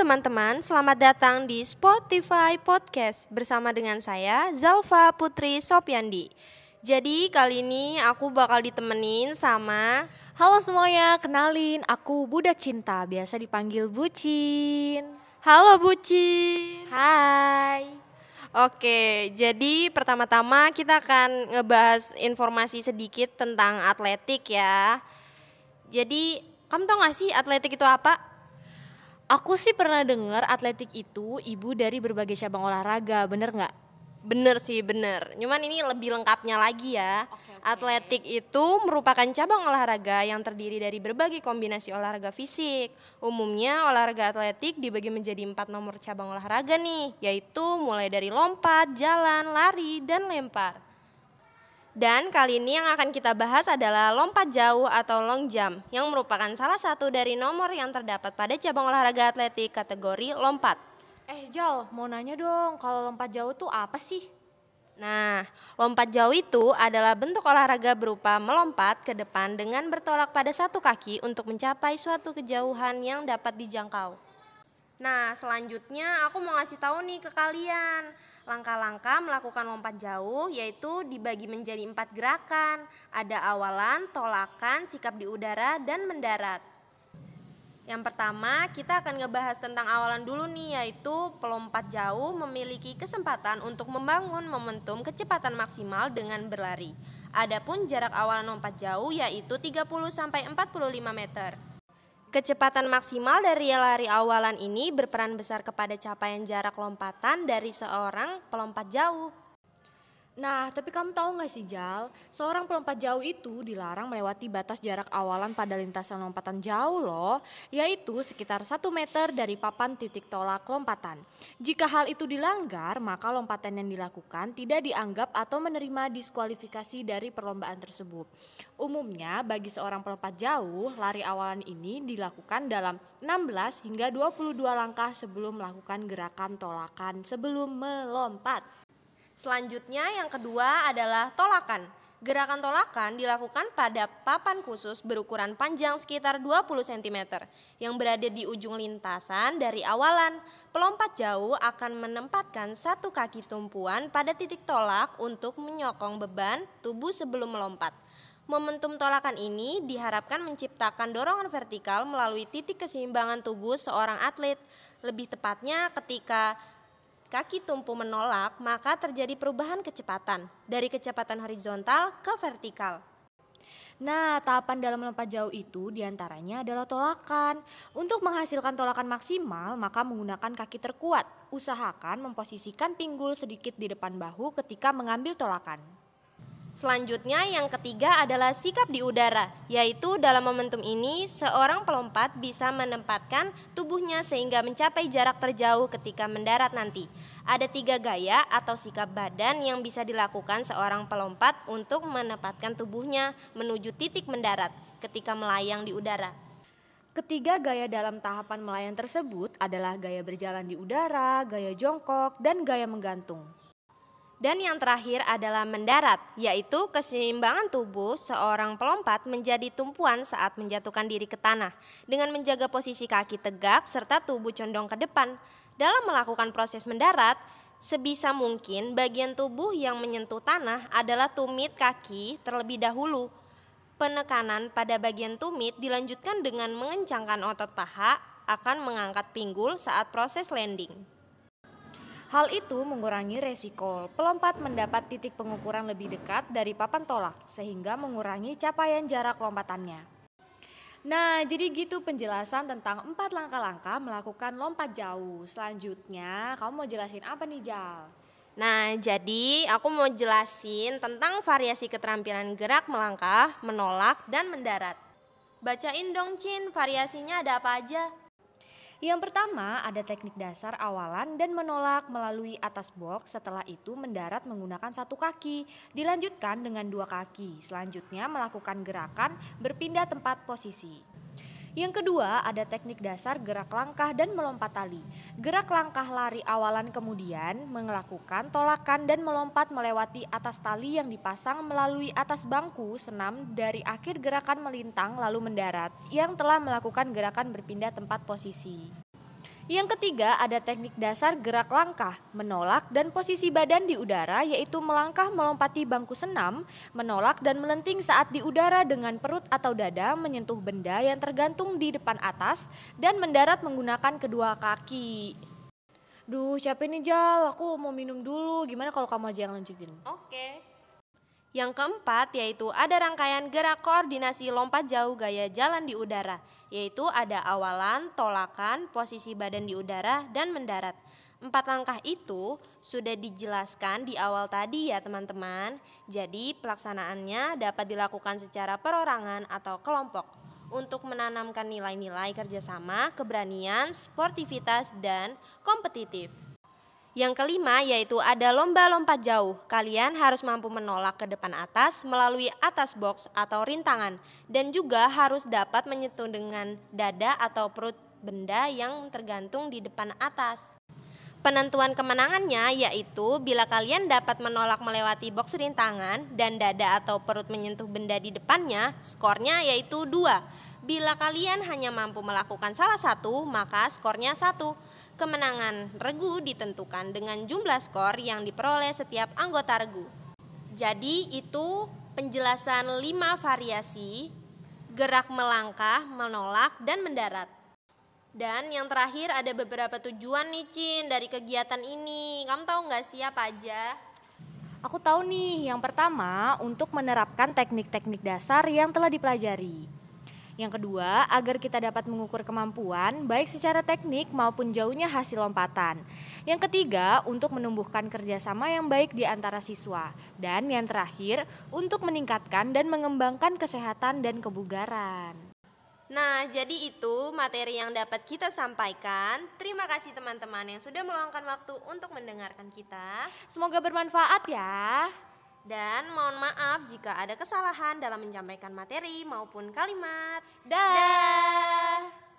teman-teman, selamat datang di Spotify Podcast bersama dengan saya Zalfa Putri Sopyandi. Jadi kali ini aku bakal ditemenin sama Halo semuanya, kenalin aku Budak Cinta, biasa dipanggil Bucin. Halo Bucin. Hai. Oke, jadi pertama-tama kita akan ngebahas informasi sedikit tentang atletik ya. Jadi, kamu tau gak sih atletik itu apa? Aku sih pernah dengar atletik itu ibu dari berbagai cabang olahraga, bener nggak? Bener sih, bener. Cuman ini lebih lengkapnya lagi ya. Atletik itu merupakan cabang olahraga yang terdiri dari berbagai kombinasi olahraga fisik. Umumnya olahraga atletik dibagi menjadi empat nomor cabang olahraga nih, yaitu mulai dari lompat, jalan, lari, dan lempar. Dan kali ini yang akan kita bahas adalah lompat jauh atau long jump, yang merupakan salah satu dari nomor yang terdapat pada cabang olahraga atletik kategori lompat. Eh Jal, mau nanya dong, kalau lompat jauh tuh apa sih? Nah, lompat jauh itu adalah bentuk olahraga berupa melompat ke depan dengan bertolak pada satu kaki untuk mencapai suatu kejauhan yang dapat dijangkau. Nah, selanjutnya aku mau ngasih tahu nih ke kalian. Langkah-langkah melakukan lompat jauh yaitu dibagi menjadi empat gerakan. Ada awalan, tolakan, sikap di udara, dan mendarat. Yang pertama, kita akan ngebahas tentang awalan dulu nih, yaitu pelompat jauh memiliki kesempatan untuk membangun momentum kecepatan maksimal dengan berlari. Adapun jarak awalan lompat jauh yaitu 30 sampai 45 meter. Kecepatan maksimal dari lari awalan ini berperan besar kepada capaian jarak lompatan dari seorang pelompat jauh. Nah, tapi kamu tahu nggak sih Jal, seorang pelompat jauh itu dilarang melewati batas jarak awalan pada lintasan lompatan jauh loh, yaitu sekitar 1 meter dari papan titik tolak lompatan. Jika hal itu dilanggar, maka lompatan yang dilakukan tidak dianggap atau menerima diskualifikasi dari perlombaan tersebut. Umumnya, bagi seorang pelompat jauh, lari awalan ini dilakukan dalam 16 hingga 22 langkah sebelum melakukan gerakan tolakan sebelum melompat. Selanjutnya yang kedua adalah tolakan. Gerakan tolakan dilakukan pada papan khusus berukuran panjang sekitar 20 cm yang berada di ujung lintasan dari awalan. Pelompat jauh akan menempatkan satu kaki tumpuan pada titik tolak untuk menyokong beban tubuh sebelum melompat. Momentum tolakan ini diharapkan menciptakan dorongan vertikal melalui titik keseimbangan tubuh seorang atlet. Lebih tepatnya ketika kaki tumpu menolak, maka terjadi perubahan kecepatan dari kecepatan horizontal ke vertikal. Nah, tahapan dalam melompat jauh itu di antaranya adalah tolakan. Untuk menghasilkan tolakan maksimal, maka menggunakan kaki terkuat. Usahakan memposisikan pinggul sedikit di depan bahu ketika mengambil tolakan. Selanjutnya yang ketiga adalah sikap di udara, yaitu dalam momentum ini seorang pelompat bisa menempatkan tubuhnya sehingga mencapai jarak terjauh ketika mendarat nanti. Ada tiga gaya atau sikap badan yang bisa dilakukan seorang pelompat untuk menempatkan tubuhnya menuju titik mendarat ketika melayang di udara. Ketiga gaya dalam tahapan melayang tersebut adalah gaya berjalan di udara, gaya jongkok, dan gaya menggantung. Dan yang terakhir adalah mendarat, yaitu keseimbangan tubuh seorang pelompat menjadi tumpuan saat menjatuhkan diri ke tanah dengan menjaga posisi kaki tegak serta tubuh condong ke depan. Dalam melakukan proses mendarat, sebisa mungkin bagian tubuh yang menyentuh tanah adalah tumit kaki terlebih dahulu. Penekanan pada bagian tumit dilanjutkan dengan mengencangkan otot paha akan mengangkat pinggul saat proses landing. Hal itu mengurangi resiko pelompat mendapat titik pengukuran lebih dekat dari papan tolak, sehingga mengurangi capaian jarak lompatannya. Nah, jadi gitu penjelasan tentang empat langkah-langkah melakukan lompat jauh. Selanjutnya, kamu mau jelasin apa nih, Jal? Nah, jadi aku mau jelasin tentang variasi keterampilan gerak melangkah, menolak, dan mendarat. Bacain dong, Cin, variasinya ada apa aja? Yang pertama ada teknik dasar awalan dan menolak melalui atas box, setelah itu mendarat menggunakan satu kaki, dilanjutkan dengan dua kaki. Selanjutnya melakukan gerakan berpindah tempat posisi. Yang kedua, ada teknik dasar gerak langkah dan melompat tali. Gerak langkah lari awalan kemudian melakukan tolakan dan melompat melewati atas tali yang dipasang melalui atas bangku senam dari akhir gerakan melintang lalu mendarat yang telah melakukan gerakan berpindah tempat posisi. Yang ketiga ada teknik dasar gerak langkah, menolak dan posisi badan di udara yaitu melangkah melompati bangku senam, menolak dan melenting saat di udara dengan perut atau dada menyentuh benda yang tergantung di depan atas dan mendarat menggunakan kedua kaki. Duh capek nih Jal, aku mau minum dulu. Gimana kalau kamu aja yang lanjutin? Oke. Yang keempat yaitu ada rangkaian gerak koordinasi lompat jauh gaya jalan di udara yaitu ada awalan, tolakan, posisi badan di udara, dan mendarat. Empat langkah itu sudah dijelaskan di awal tadi ya teman-teman. Jadi pelaksanaannya dapat dilakukan secara perorangan atau kelompok untuk menanamkan nilai-nilai kerjasama, keberanian, sportivitas, dan kompetitif. Yang kelima yaitu ada lomba lompat jauh. Kalian harus mampu menolak ke depan atas melalui atas box atau rintangan dan juga harus dapat menyentuh dengan dada atau perut benda yang tergantung di depan atas. Penentuan kemenangannya yaitu bila kalian dapat menolak melewati box rintangan dan dada atau perut menyentuh benda di depannya, skornya yaitu 2. Bila kalian hanya mampu melakukan salah satu, maka skornya satu. Kemenangan regu ditentukan dengan jumlah skor yang diperoleh setiap anggota regu. Jadi itu penjelasan 5 variasi gerak melangkah, menolak, dan mendarat. Dan yang terakhir ada beberapa tujuan nih Cin dari kegiatan ini. Kamu tahu nggak sih apa aja? Aku tahu nih, yang pertama untuk menerapkan teknik-teknik dasar yang telah dipelajari. Yang kedua, agar kita dapat mengukur kemampuan baik secara teknik maupun jauhnya hasil lompatan. Yang ketiga, untuk menumbuhkan kerjasama yang baik di antara siswa. Dan yang terakhir, untuk meningkatkan dan mengembangkan kesehatan dan kebugaran. Nah, jadi itu materi yang dapat kita sampaikan. Terima kasih teman-teman yang sudah meluangkan waktu untuk mendengarkan kita. Semoga bermanfaat ya. Dan mohon maaf jika ada kesalahan dalam menyampaikan materi maupun kalimat. Dah. Da